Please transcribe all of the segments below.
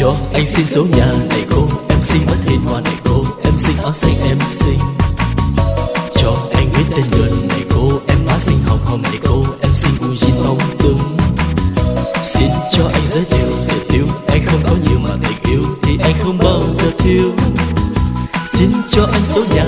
cho anh xin số nhà này cô, em xin mất hiền hòa này cô, em xin áo xanh em xin. Cho anh biết tên đường này cô, em má xinh hồng hồng này cô, em xin u xin ông tướng xin cho anh giới thiệu để yêu anh không có nhiều mà tình yêu, thì anh không bao giờ thiếu. Xin cho anh số nhà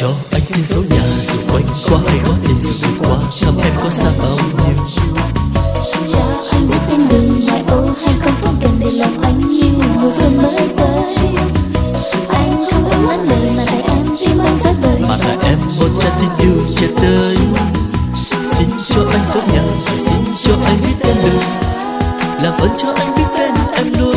cho anh xin số nhà dù quanh quá hay khó tìm dù vượt qua thăm em có xa bao nhiêu? Cho anh biết tên đường ngoại ô hay con phố gần để lòng anh như mùa xuân mới tới. Anh không yêu lắm lời mà tại em tim anh rất đời mà là em một trái tim yêu chưa tới. Xin cho anh số nhà và xin cho anh biết tên đường làm ơn cho anh biết tên em luôn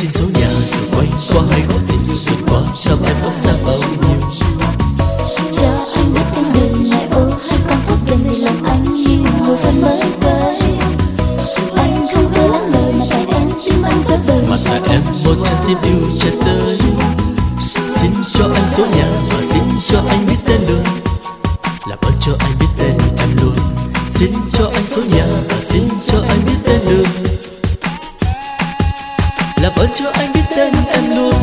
xin số nhà dù quanh qua hay khó tìm dù vượt qua thăm em có xa bao nhiêu. Cho anh biết tên đường ngoại ô hay con phố gần để lòng anh như mùa xuân mới tới. Anh không ưa lắm lời mà tại em tim anh rất đời. Mà là em một trái tim yêu chưa tới. Xin cho anh số nhà và xin cho anh biết tên đường. Làm ơn cho anh biết tên em luôn. Xin cho anh số nhà và xin cho anh biết tên đường là bởi chưa anh biết tên em luôn.